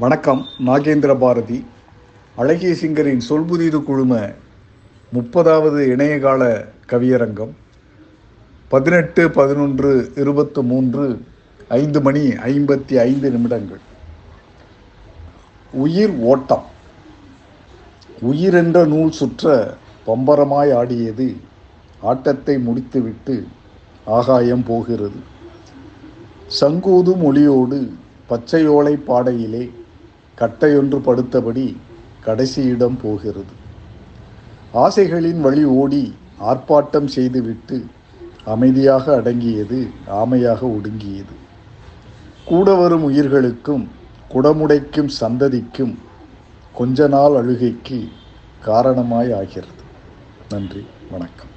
வணக்கம் நாகேந்திர பாரதி. அழகிய சிங்கரின் சொல்புதிது குழும முப்பதாவது இணையகால கவியரங்கம். பதினெட்டு பதினொன்று இருபத்து மூன்று ஐந்து மணி ஐம்பத்தி ஐந்து நிமிடங்கள். உயிர் ஓட்டம். உயிர் என்ற நூல் சுற்ற பம்பரமாய் ஆடியது ஆட்டத்தை முடித்துவிட்டு ஆகாயம் போகிறது. சங்கூதும் ஒளியோடு பச்சையோலை பாடையிலே கட்டையொன்று படுத்தபடி கடைசியிடம் போகிறது. ஆசைகளின் வழி ஓடி ஆர்ப்பாட்டம் செய்துவிட்டு அமைதியாக அடங்கியது ஆமையாக ஒடுங்கியது. கூட வரும் உயிர்களுக்கும் குடமுடைக்கும் சந்ததிக்கும் கொஞ்ச நாள் அழுகைக்கு காரணமாய் ஆகிறது. நன்றி வணக்கம்.